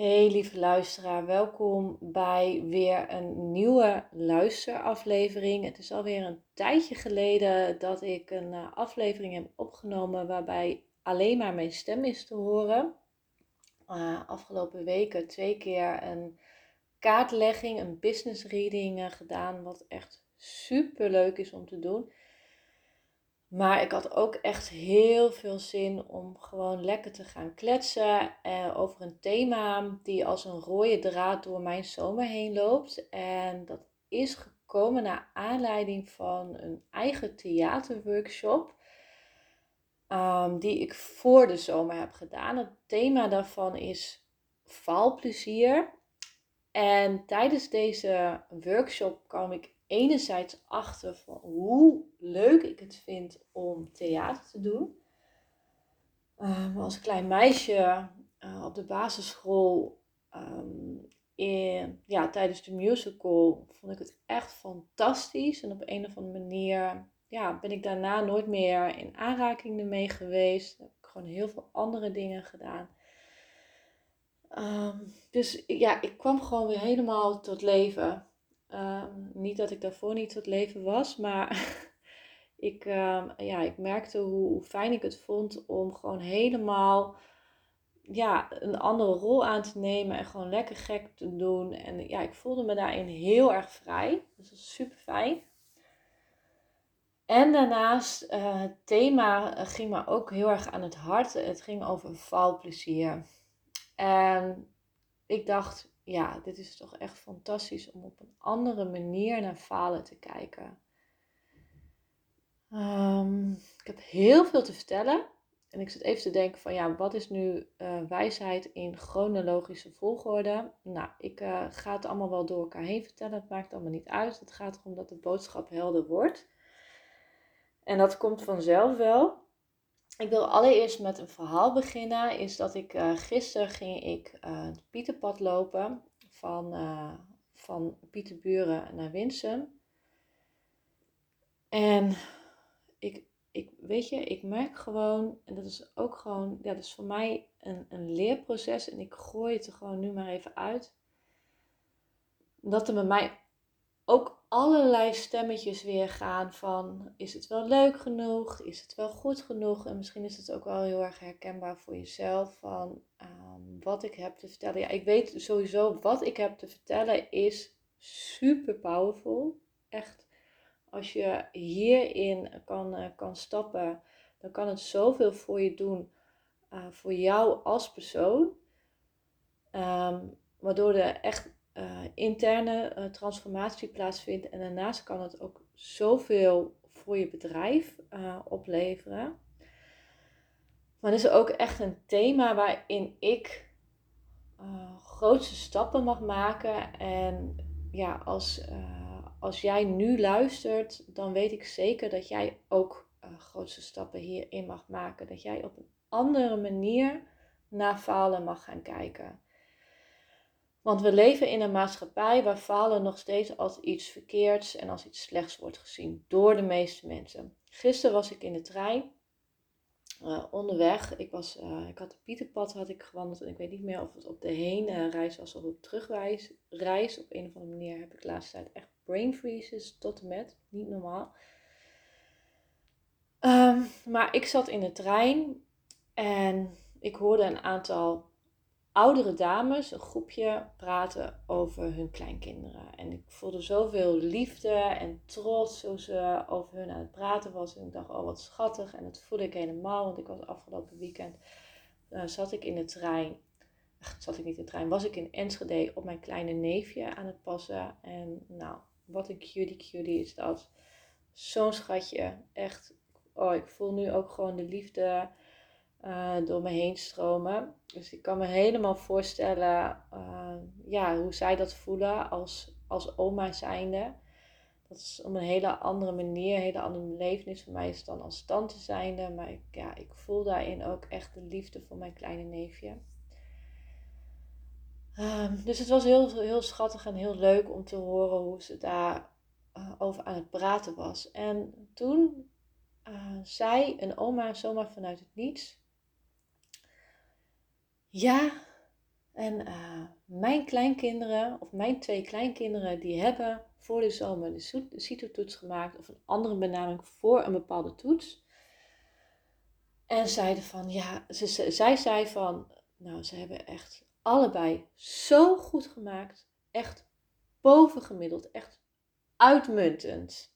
Hey lieve luisteraar, welkom bij weer een nieuwe luisteraflevering. Het is alweer een tijdje geleden dat ik een eh, aflevering heb opgenomen waarbij alleen maar mijn stem is te horen. Uh, afgelopen weken twee keer een kaartlegging, een business reading uh, gedaan, wat echt super leuk is om te doen. Maar ik had ook echt heel veel zin om gewoon lekker te gaan kletsen eh, over een thema die als een rode draad door mijn zomer heen loopt. En dat is gekomen naar aanleiding van een eigen theaterworkshop. Um, die ik voor de zomer heb gedaan. Het thema daarvan is valplezier. En tijdens deze workshop kwam ik enerzijds achter van hoe leuk ik het vind om theater te doen. Uh, als klein meisje uh, op de basisschool, um, in, ja, tijdens de musical, vond ik het echt fantastisch. En op een of andere manier ja, ben ik daarna nooit meer in aanraking ermee geweest. Heb ik gewoon heel veel andere dingen gedaan. Um, dus ja, ik kwam gewoon weer helemaal tot leven. Ehm, niet dat ik daarvoor niet tot leven was, maar ik, ehm, ja, ik merkte hoe, fijn ik het vond om gewoon helemaal ja, een andere rol aan te nemen en gewoon lekker gek te doen. En ja, ik voelde me daarin heel erg vrij. Dus dat was super fijn. En daarnaast, uh, het thema eh, ging me ook heel erg aan het hart. Het ging over valplezier. En ik dacht, ja, dit is toch echt fantastisch om op een andere manier naar falen te kijken. Um, ik heb heel veel te vertellen. En ik zit even te denken van ja, wat is nu uh, wijsheid in chronologische volgorde? Nou, ik uh, ga het allemaal wel door elkaar heen vertellen. Het maakt allemaal niet uit. Het gaat erom dat de boodschap helder wordt. En dat komt vanzelf wel. Ik wil allereerst met een verhaal beginnen. Is dat ik uh, gisteren ging ik uh, het Pieterpad lopen van, uh, van Pieterburen naar Winsum. En ik, ik, weet je, ik merk gewoon, en dat is ook gewoon, ja, dat is voor mij een, een leerproces. En ik gooi het er gewoon nu maar even uit. Dat er bij mij ook allerlei stemmetjes weer gaan van is het wel leuk genoeg, is het wel goed genoeg en misschien is het ook wel heel erg herkenbaar voor jezelf van um, wat ik heb te vertellen. Ja, ik weet sowieso wat ik heb te vertellen is super powerful. Echt, als je hierin kan, uh, kan stappen, dan kan het zoveel voor je doen, uh, voor jou als persoon. Um, waardoor er echt uh, interne uh, transformatie plaatsvindt. En daarnaast kan het ook zoveel voor je bedrijf uh, opleveren. Maar het is ook echt een thema waarin ik grootste stappen mag maken. En ja, als, als jij nu luistert, dan weet ik zeker dat jij ook grootste stappen hierin mag maken. Dat jij op een andere manier naar falen mag gaan kijken. Want we leven in een maatschappij waar falen nog steeds als iets verkeerds en als iets slechts wordt gezien door de meeste mensen. Gisteren was ik in de trein uh, onderweg. Ik, was, uh, ik had de Pieterpad had ik gewandeld en ik weet niet meer of het op de heenreis was of op terugreis. Reis. Op een of andere manier heb ik de laatste tijd echt brain freezes tot en met. Niet normaal. Um, maar ik zat in de trein en ik hoorde een aantal oudere dames, een groepje, praten over hun kleinkinderen. En ik voelde zoveel liefde en trots hoe ze over hun aan het praten was. En ik dacht, oh wat schattig. En dat voelde ik helemaal, want ik was afgelopen weekend, uh, zat ik in de trein. Ach, zat ik niet in de trein, was ik in Enschede op mijn kleine neefje aan het passen. En nou, wat een cutie cutie is dat. Zo'n schatje, echt. Oh, ik voel nu ook gewoon de liefde uh, door me heen stromen. Dus ik kan me helemaal voorstellen uh, ja, hoe zij dat voelen als, als oma zijnde. Dat is op een hele andere manier, een hele andere belevenis. Voor mij is dan als tante zijnde. Maar ik, ja, ik voel daarin ook echt de liefde voor mijn kleine neefje. Um, dus het was heel, heel schattig en heel leuk om te horen hoe ze daar uh, over aan het praten was. En toen zei een oma zomaar vanuit het niets ja, En uh, mijn kleinkinderen, of mijn twee kleinkinderen, die hebben voor de zomer de CITO-toets gemaakt, of een andere benaming voor een bepaalde toets. En zeiden van, ja, ze, zij zei van, nou, ze hebben echt allebei zo goed gemaakt. Echt bovengemiddeld, echt uitmuntend.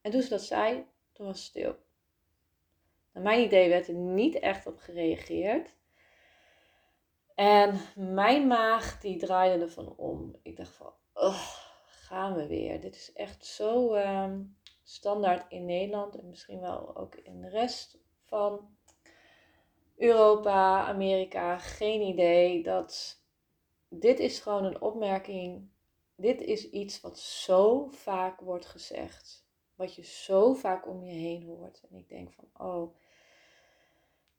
En toen ze dat zei, toen was het stil. Naar mijn idee werd er niet echt op gereageerd. En mijn maag die draaide ervan om. Ik dacht van, oh, gaan we weer. Dit is echt zo ehm, standaard in Nederland en misschien wel ook in de rest van Europa, Amerika. Geen idee. Dat dit is gewoon een opmerking. Dit is iets wat zo vaak wordt gezegd. Wat je zo vaak om je heen hoort. En ik denk van, oh,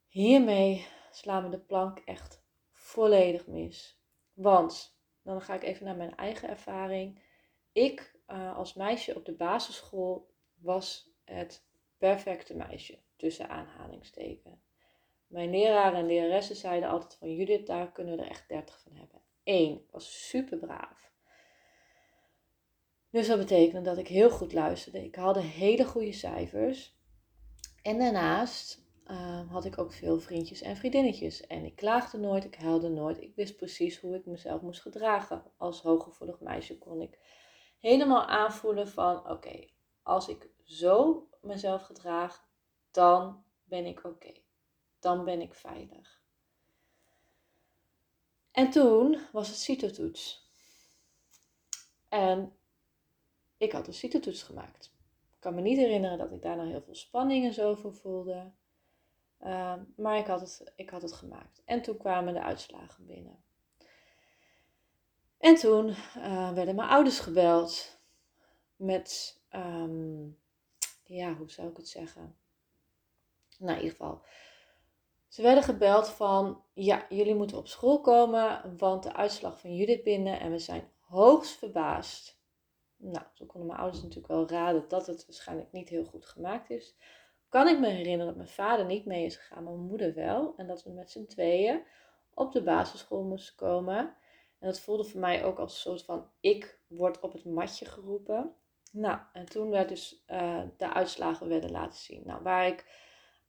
hiermee slaan we de plank echt volledig mis. Want, dan ga ik even naar mijn eigen ervaring. Ik uh, als meisje op de basisschool was het perfecte meisje, tussen aanhalingstekens. Mijn leraren en leraressen zeiden altijd van Judith, daar kunnen we er echt 30 van hebben. Eén, was super braaf. Dus dat betekende dat ik heel goed luisterde. Ik haalde hele goede cijfers. En daarnaast uh, had ik ook veel vriendjes en vriendinnetjes. En ik klaagde nooit, ik huilde nooit. Ik wist precies hoe ik mezelf moest gedragen. Als hooggevoelig meisje kon ik helemaal aanvoelen van oké, als ik zo mezelf gedraag, dan ben ik oké. Dan ben ik veilig. En toen was het CITO-toets. En ik had een CITO-toets gemaakt. Ik kan me niet herinneren dat ik daar nou heel veel spanning en zo voor voelde. Ehm, maar ik had, het, ik had het gemaakt. En toen kwamen de uitslagen binnen. En toen uh, werden mijn ouders gebeld met, ehm, ja, hoe zou ik het zeggen? Nou, in ieder geval. Ze werden gebeld van, ja, jullie moeten op school komen, want de uitslag van Judith binnen en we zijn hoogst verbaasd. Nou, toen konden mijn ouders natuurlijk wel raden dat het waarschijnlijk niet heel goed gemaakt is kan ik me herinneren dat mijn vader niet mee is gegaan, maar mijn moeder wel. En dat we met z'n tweeën op de basisschool moesten komen. En dat voelde voor mij ook als een soort van, ik word op het matje geroepen. Nou, en toen werd dus uh, de uitslagen werden laten zien. Nou, waar ik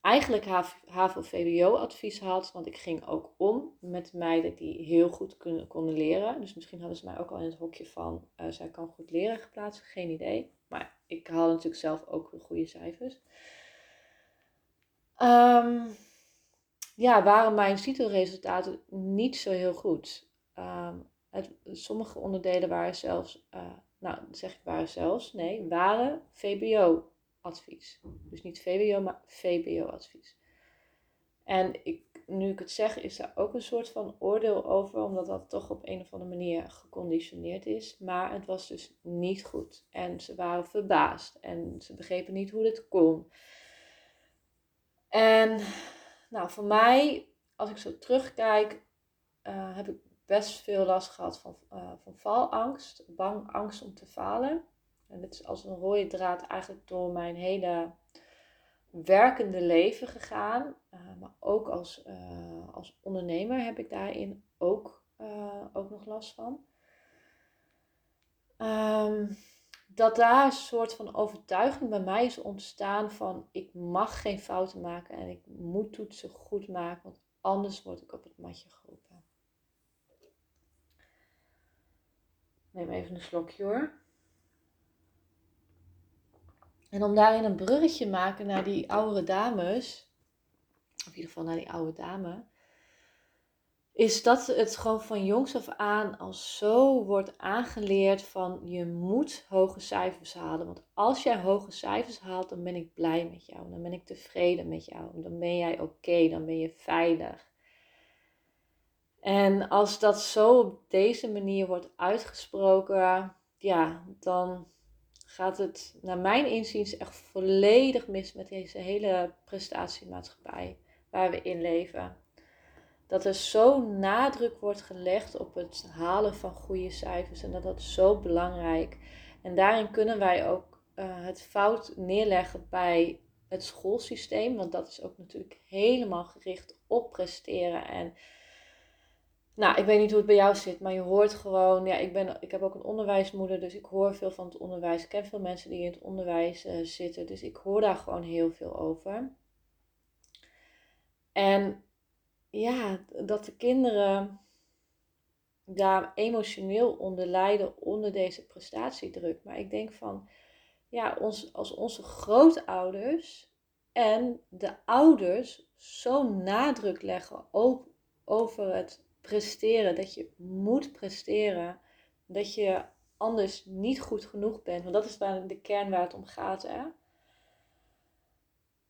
eigenlijk HAVO-VWO-advies had, want ik ging ook om met meiden die heel goed konden leren. Dus misschien hadden ze mij ook al in het hokje van, uh, zij kan goed leren geplaatst, geen idee. Maar ik haalde natuurlijk zelf ook goede cijfers. Um, ja, waren mijn CITO-resultaten niet zo heel goed. Um, het, sommige onderdelen waren zelfs, uh, nou zeg ik waren zelfs, nee, waren VBO-advies. Dus niet VWO, maar VBO-advies. En ik, nu ik het zeg, is daar ook een soort van oordeel over, omdat dat toch op een of andere manier geconditioneerd is. Maar het was dus niet goed. En ze waren verbaasd en ze begrepen niet hoe dit kon. En nou, voor mij, als ik zo terugkijk, uh, heb ik best veel last gehad van, uh, van falangst. Bang, angst om te falen. En dit is als een rode draad eigenlijk door mijn hele werkende leven gegaan. Uh, maar ook als, als ondernemer heb ik daarin ook, ook nog last van. Um, dat daar een soort van overtuiging bij mij is ontstaan van ik mag geen fouten maken en ik moet toetsen goed maken, want anders word ik op het matje geroepen. Neem even een slokje hoor. En om daarin een bruggetje maken naar die oudere dames, of in ieder geval naar die oude dame, is dat het gewoon van jongs af aan al zo wordt aangeleerd van je moet hoge cijfers halen. Want als jij hoge cijfers haalt, dan ben ik blij met jou. Dan ben ik tevreden met jou. Dan ben jij oké, dan ben je veilig. En als dat zo op deze manier wordt uitgesproken, ja, dan gaat het naar mijn inziens echt volledig mis met deze hele prestatiemaatschappij waar we in leven dat er zo nadruk wordt gelegd op het halen van goede cijfers en dat dat zo belangrijk. En daarin kunnen wij ook uh, het fout neerleggen bij het schoolsysteem, want dat is ook natuurlijk helemaal gericht op presteren en nou, ik weet niet hoe het bij jou zit, maar je hoort gewoon, ja, ik, ben, ik heb ook een onderwijsmoeder, dus ik hoor veel van het onderwijs. Ik ken veel mensen die in het onderwijs uh, zitten, dus ik hoor daar gewoon heel veel over. En ja, dat de kinderen daar emotioneel onder lijden, onder deze prestatiedruk. Maar ik denk van, ja, ons, als onze grootouders en de ouders zo nadruk leggen over het presteren, dat je moet presteren, dat je anders niet goed genoeg bent, want dat is waar de kern waar het om gaat, hè?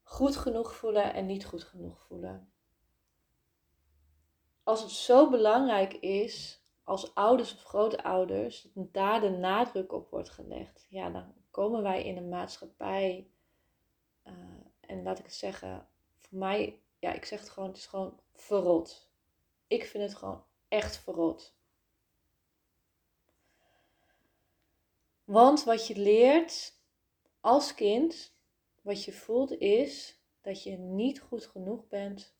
Goed genoeg voelen en niet goed genoeg voelen. Als het zo belangrijk is, als ouders of grootouders, daar de nadruk op wordt gelegd, ja, dan komen wij in een maatschappij, uh, en laat ik het zeggen, voor mij, ja, ik zeg het gewoon, het is gewoon verrot ik vind het gewoon echt verrot. Want wat je leert als kind, wat je voelt, is dat je niet goed genoeg bent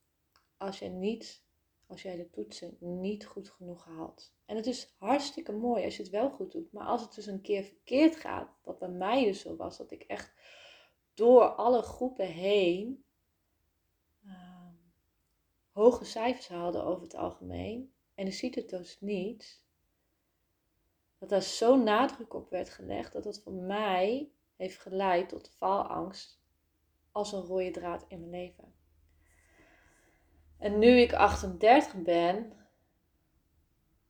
als je niet, als jij de toetsen niet goed genoeg haalt. En het is hartstikke mooi als je het wel goed doet. Maar als het dus een keer verkeerd gaat, wat bij mij dus zo was, dat ik echt door alle groepen heen hoge cijfers haalde over het algemeen. En de dus niet. Dat daar zo'n nadruk op werd gelegd dat het voor mij heeft geleid tot faalangst als een rode draad in mijn leven. En nu ik 38 ben,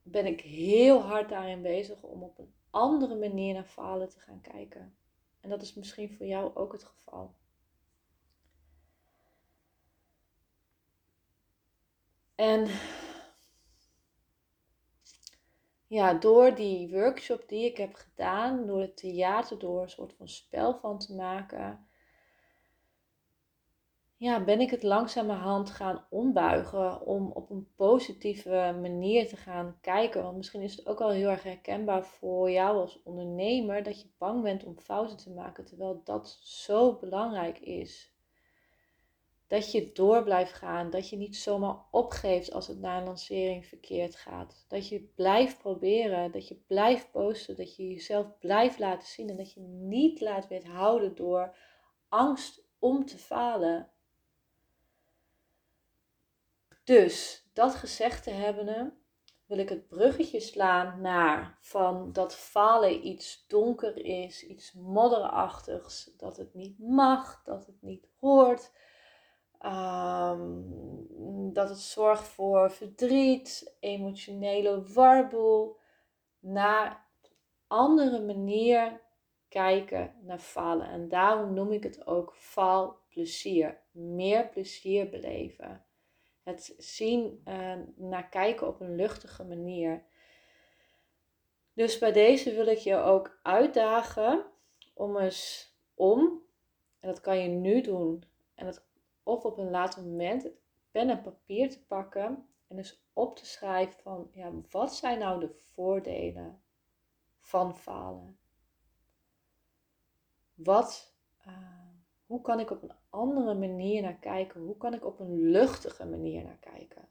ben ik heel hard daarin bezig om op een andere manier naar falen te gaan kijken. En dat is misschien voor jou ook het geval. En ja, door die workshop die ik heb gedaan, door het theater, door een soort van spel van te maken, ja, ben ik het langzamerhand gaan ombuigen om op een positieve manier te gaan kijken. Want misschien is het ook wel heel erg herkenbaar voor jou als ondernemer dat je bang bent om fouten te maken, terwijl dat zo belangrijk is dat je door blijft gaan. Dat je niet zomaar opgeeft als het na een lancering verkeerd gaat. Dat je blijft proberen. Dat je blijft posten. Dat je jezelf blijft laten zien. En dat je niet laat weerhouden door angst om te falen. Dus dat gezegd te hebben, wil ik het bruggetje slaan naar van dat falen iets donker is, iets modderachtigs, dat het niet mag, dat het niet hoort Ehm, dat het zorgt voor verdriet, emotionele warboel. Naar andere manier kijken naar falen. En daarom noem ik het ook faalplezier. Meer plezier beleven. Het zien, uh, naar kijken op een luchtige manier. Dus bij deze wil ik je ook uitdagen om eens om, en dat kan je nu doen, en dat of op een later moment pen en papier te pakken en dus op te schrijven van ja, wat zijn nou de voordelen van falen? Wat, uh, hoe kan ik op een andere manier naar kijken? Hoe kan ik op een luchtige manier naar kijken?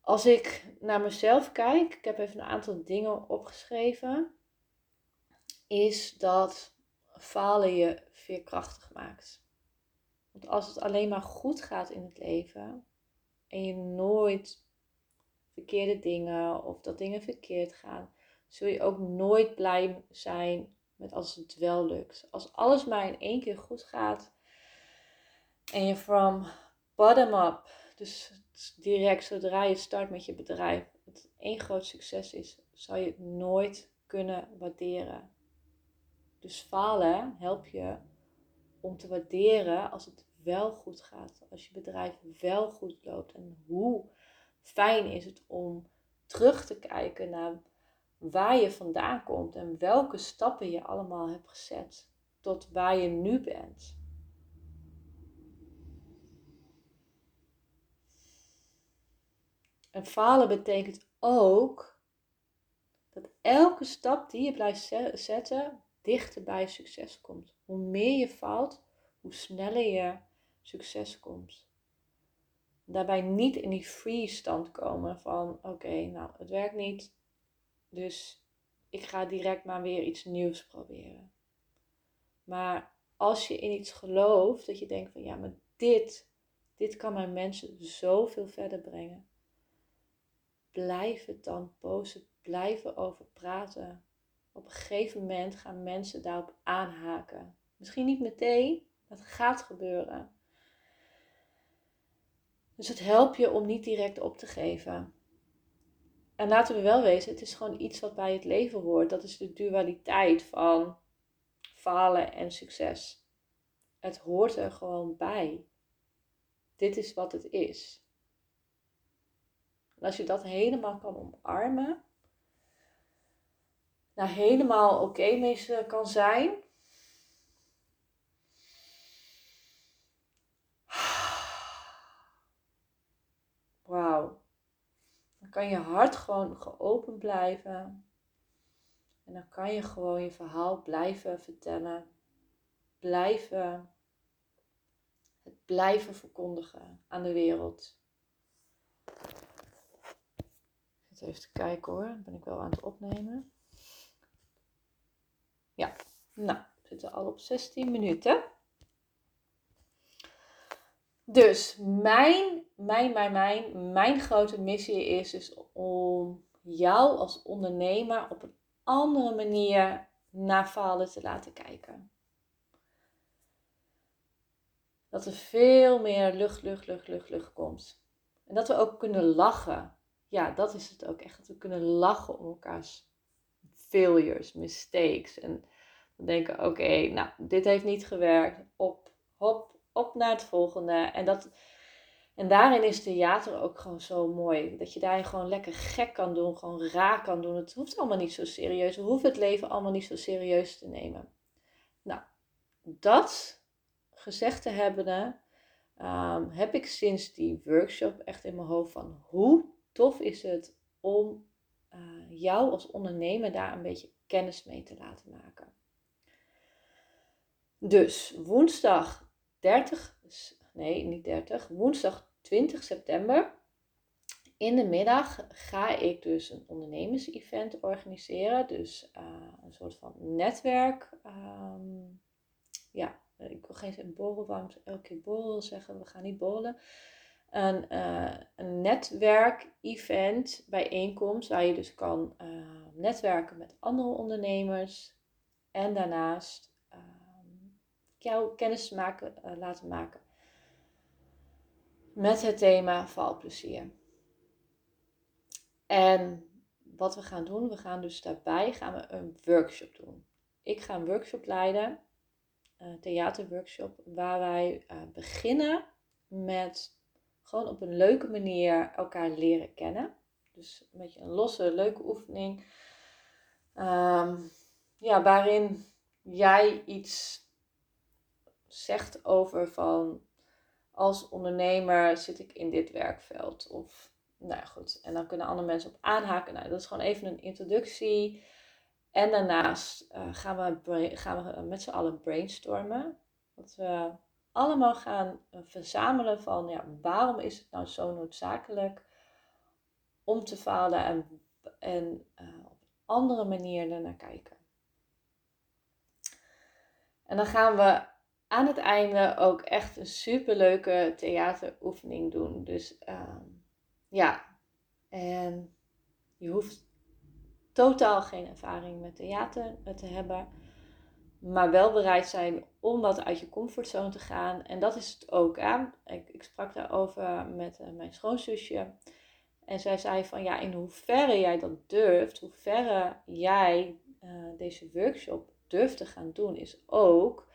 Als ik naar mezelf kijk, ik heb even een aantal dingen opgeschreven, is dat falen je veerkrachtig maakt. Want als het alleen maar goed gaat in het leven en je nooit verkeerde dingen of dat dingen verkeerd gaan, zul je ook nooit blij zijn met als het wel lukt. Als alles maar in één keer goed gaat en je from bottom up, dus direct zodra je start met je bedrijf, het één groot succes is, zal je het nooit kunnen waarderen. Dus falen help je om te waarderen als het wel goed gaat, als je bedrijf wel goed loopt. En hoe fijn is het om terug te kijken naar waar je vandaan komt en welke stappen je allemaal hebt gezet tot waar je nu bent. En falen betekent ook dat elke stap die je blijft zetten dichter bij succes komt. Hoe meer je faalt, hoe sneller je succes komt. daarbij niet in die freeze stand komen van oké, nou het werkt niet, dus ik ga direct maar weer iets nieuws proberen. Maar als je in iets gelooft, dat je denkt van ja, maar dit, dit kan mijn mensen zoveel verder brengen. Blijf het dan posten, blijven over praten. Op een gegeven moment gaan mensen daarop aanhaken. Misschien niet meteen, maar het gaat gebeuren. Dus het helpt je om niet direct op te geven. En laten we wel wezen, het is gewoon iets wat bij het leven hoort. Dat is de dualiteit van falen en succes. Het hoort er gewoon bij. Dit is wat het is. En als je dat helemaal kan omarmen, nou helemaal oké okay mee kan zijn, Kan je hart gewoon geopend blijven. En dan kan je gewoon je verhaal blijven vertellen. Blijven. Het blijven verkondigen aan de wereld. Ik zit even te kijken hoor. Ben ik wel aan het opnemen. Ja, nou, we zitten al op 16 minuten. Dus mijn, mijn, mijn, mijn, mijn grote missie is dus om jou als ondernemer op een andere manier naar falen te laten kijken. Dat er veel meer lucht, lucht, lucht, lucht, lucht komt. En dat we ook kunnen lachen. Ja, dat is het ook echt. Dat we kunnen lachen om elkaars failures, mistakes. En denken, oké, nou, dit heeft niet gewerkt. Op, hop, op naar het volgende. En, dat, en daarin is theater ook gewoon zo mooi. Dat je daarin gewoon lekker gek kan doen, gewoon raar kan doen. Het hoeft allemaal niet zo serieus. We hoeven het leven allemaal niet zo serieus te nemen. Nou, dat gezegd te hebben, um, heb ik sinds die workshop echt in mijn hoofd van hoe tof is het om uh, jou als ondernemer daar een beetje kennis mee te laten maken. Dus woensdag 30, nee niet 30, woensdag 20 september. In de middag ga ik dus een ondernemers-event organiseren. Dus uh, een soort van netwerk. Um, ja, ik wil geen borrel, waarom elke keer borrel zeggen? We gaan niet borrelen. Een, uh, een netwerk-event, bijeenkomst, waar je dus kan uh, netwerken met andere ondernemers. En daarnaast jou kennis laten maken met het thema valplezier. En wat we gaan doen, we gaan dus daarbij gaan we een workshop doen. Ik ga een workshop leiden, een theaterworkshop, waar wij uh, beginnen met gewoon op een leuke manier elkaar leren kennen. Dus een beetje een losse, leuke oefening. Um, ja, waarin jij iets zegt over van als ondernemer zit ik in dit werkveld. Of nou goed, en dan kunnen andere mensen op aanhaken. Nou, dat is gewoon even een introductie. En daarnaast uh, gaan, we, gaan we met z'n allen brainstormen. Dat we allemaal gaan uh, verzamelen van ja, waarom is het nou zo noodzakelijk om te falen en, en op andere manieren naar kijken. En dan gaan we aan het einde ook echt een superleuke theateroefening doen. Dus ehm, ja, en je hoeft totaal geen ervaring met theater te hebben, maar wel bereid zijn om wat uit je comfortzone te gaan. En dat is het ook. Hè? Ik, ik sprak daarover met uh, mijn schoonzusje. En zij zei van ja, in hoeverre jij dat durft, hoeverre jij uh, deze workshop durft te gaan doen, is ook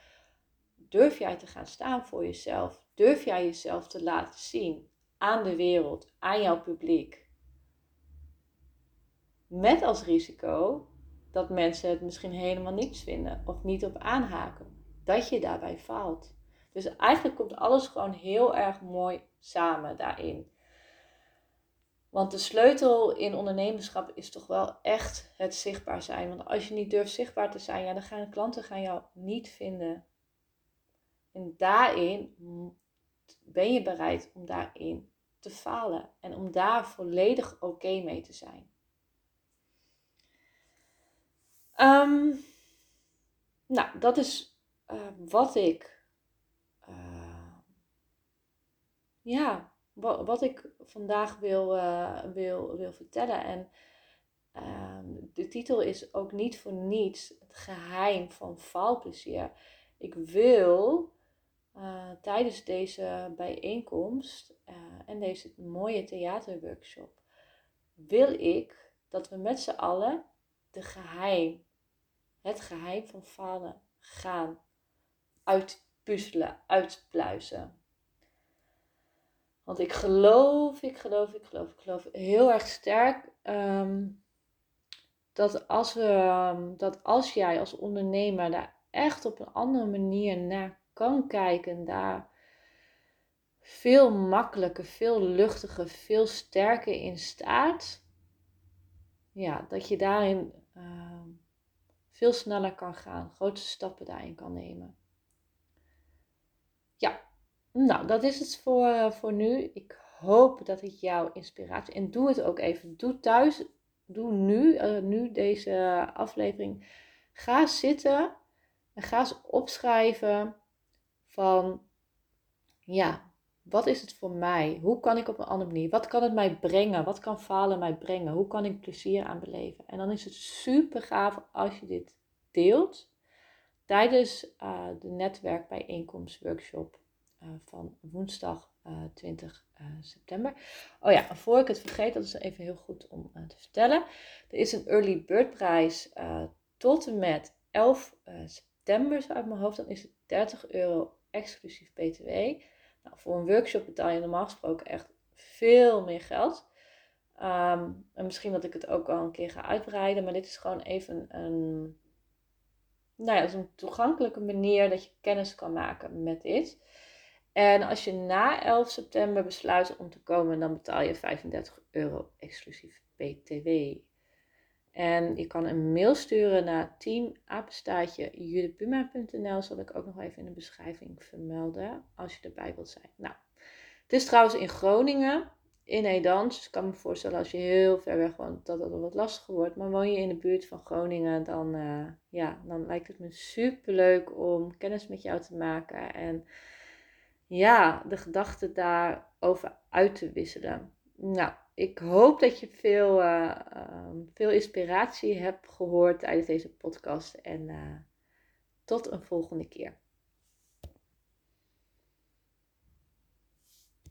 Durf jij te gaan staan voor jezelf? Durf jij jezelf te laten zien aan de wereld, aan jouw publiek? Met als risico dat mensen het misschien helemaal niets vinden of niet op aanhaken. Dat je daarbij faalt. Dus eigenlijk komt alles gewoon heel erg mooi samen daarin. Want de sleutel in ondernemerschap is toch wel echt het zichtbaar zijn. Want als je niet durft zichtbaar te zijn, ja, dan gaan klanten gaan jou niet vinden. En daarin ben je bereid om daarin te falen en om daar volledig oké mee te zijn. Um, nou, dat is uh, wat ik. Uh, ja, wat, ik vandaag wil, uh, wil, wil vertellen. En de titel is ook niet voor niets het geheim van faalplezier. Ik wil tijdens deze bijeenkomst en deze mooie theaterworkshop, wil ik dat we met z'n allen de geheim, het geheim van falen gaan uitpuzzelen, uitpluizen. Want ik geloof, ik geloof, ik geloof, ik geloof heel erg sterk ehm, dat, als we, ehm, dat als jij als ondernemer daar echt op een andere manier naar kan kijken, daar veel makkelijker, veel luchtiger, veel sterker in staat, ja, dat je daarin Ehm, veel sneller kan gaan, grote stappen daarin kan nemen. Ja, nou, dat is het voor, eh, voor nu. Ik hoop dat het jou inspiratie. En doe het ook even. Doe thuis, doe nu, uh, nu deze aflevering. Ga zitten en ga eens opschrijven van ja, wat is het voor mij? Hoe kan ik op een andere manier? Wat kan het mij brengen? Wat kan falen mij brengen? Hoe kan ik plezier aan beleven? En dan is het super gaaf als je dit deelt tijdens uh, de netwerkbijeenkomstworkshop uh, van woensdag uh, eh, 20 september. Oh ja, voor ik het vergeet, dat is even heel goed om te vertellen. Er is een early bird prijs tot en met 11 september, zo uit mijn hoofd. Dan is het 30 euro exclusief btw. Nou, voor een workshop betaal je normaal gesproken echt veel meer geld. Ehm, en misschien dat ik het ook al een keer ga uitbreiden, maar dit is gewoon even een, nou ja, een toegankelijke manier dat je kennis kan maken met dit. En als je na 11 september besluit om te komen, dan betaal je 35 euro exclusief BTW. En je kan een mail sturen naar teamapenstaatje Zal ik ook nog even in de beschrijving vermelden als je erbij wilt zijn. Nou, het is trouwens in Groningen, in Edans. Dus ik kan me voorstellen als je heel ver weg woont dat dat wel wat lastiger wordt. Maar woon je in de buurt van Groningen, dan, uh, ja, dan lijkt het me super leuk om kennis met jou te maken. En ja, de gedachten daarover uit te wisselen. Nou, ik hoop dat je veel, uh, veel inspiratie hebt gehoord tijdens deze podcast. En uh, tot een volgende keer.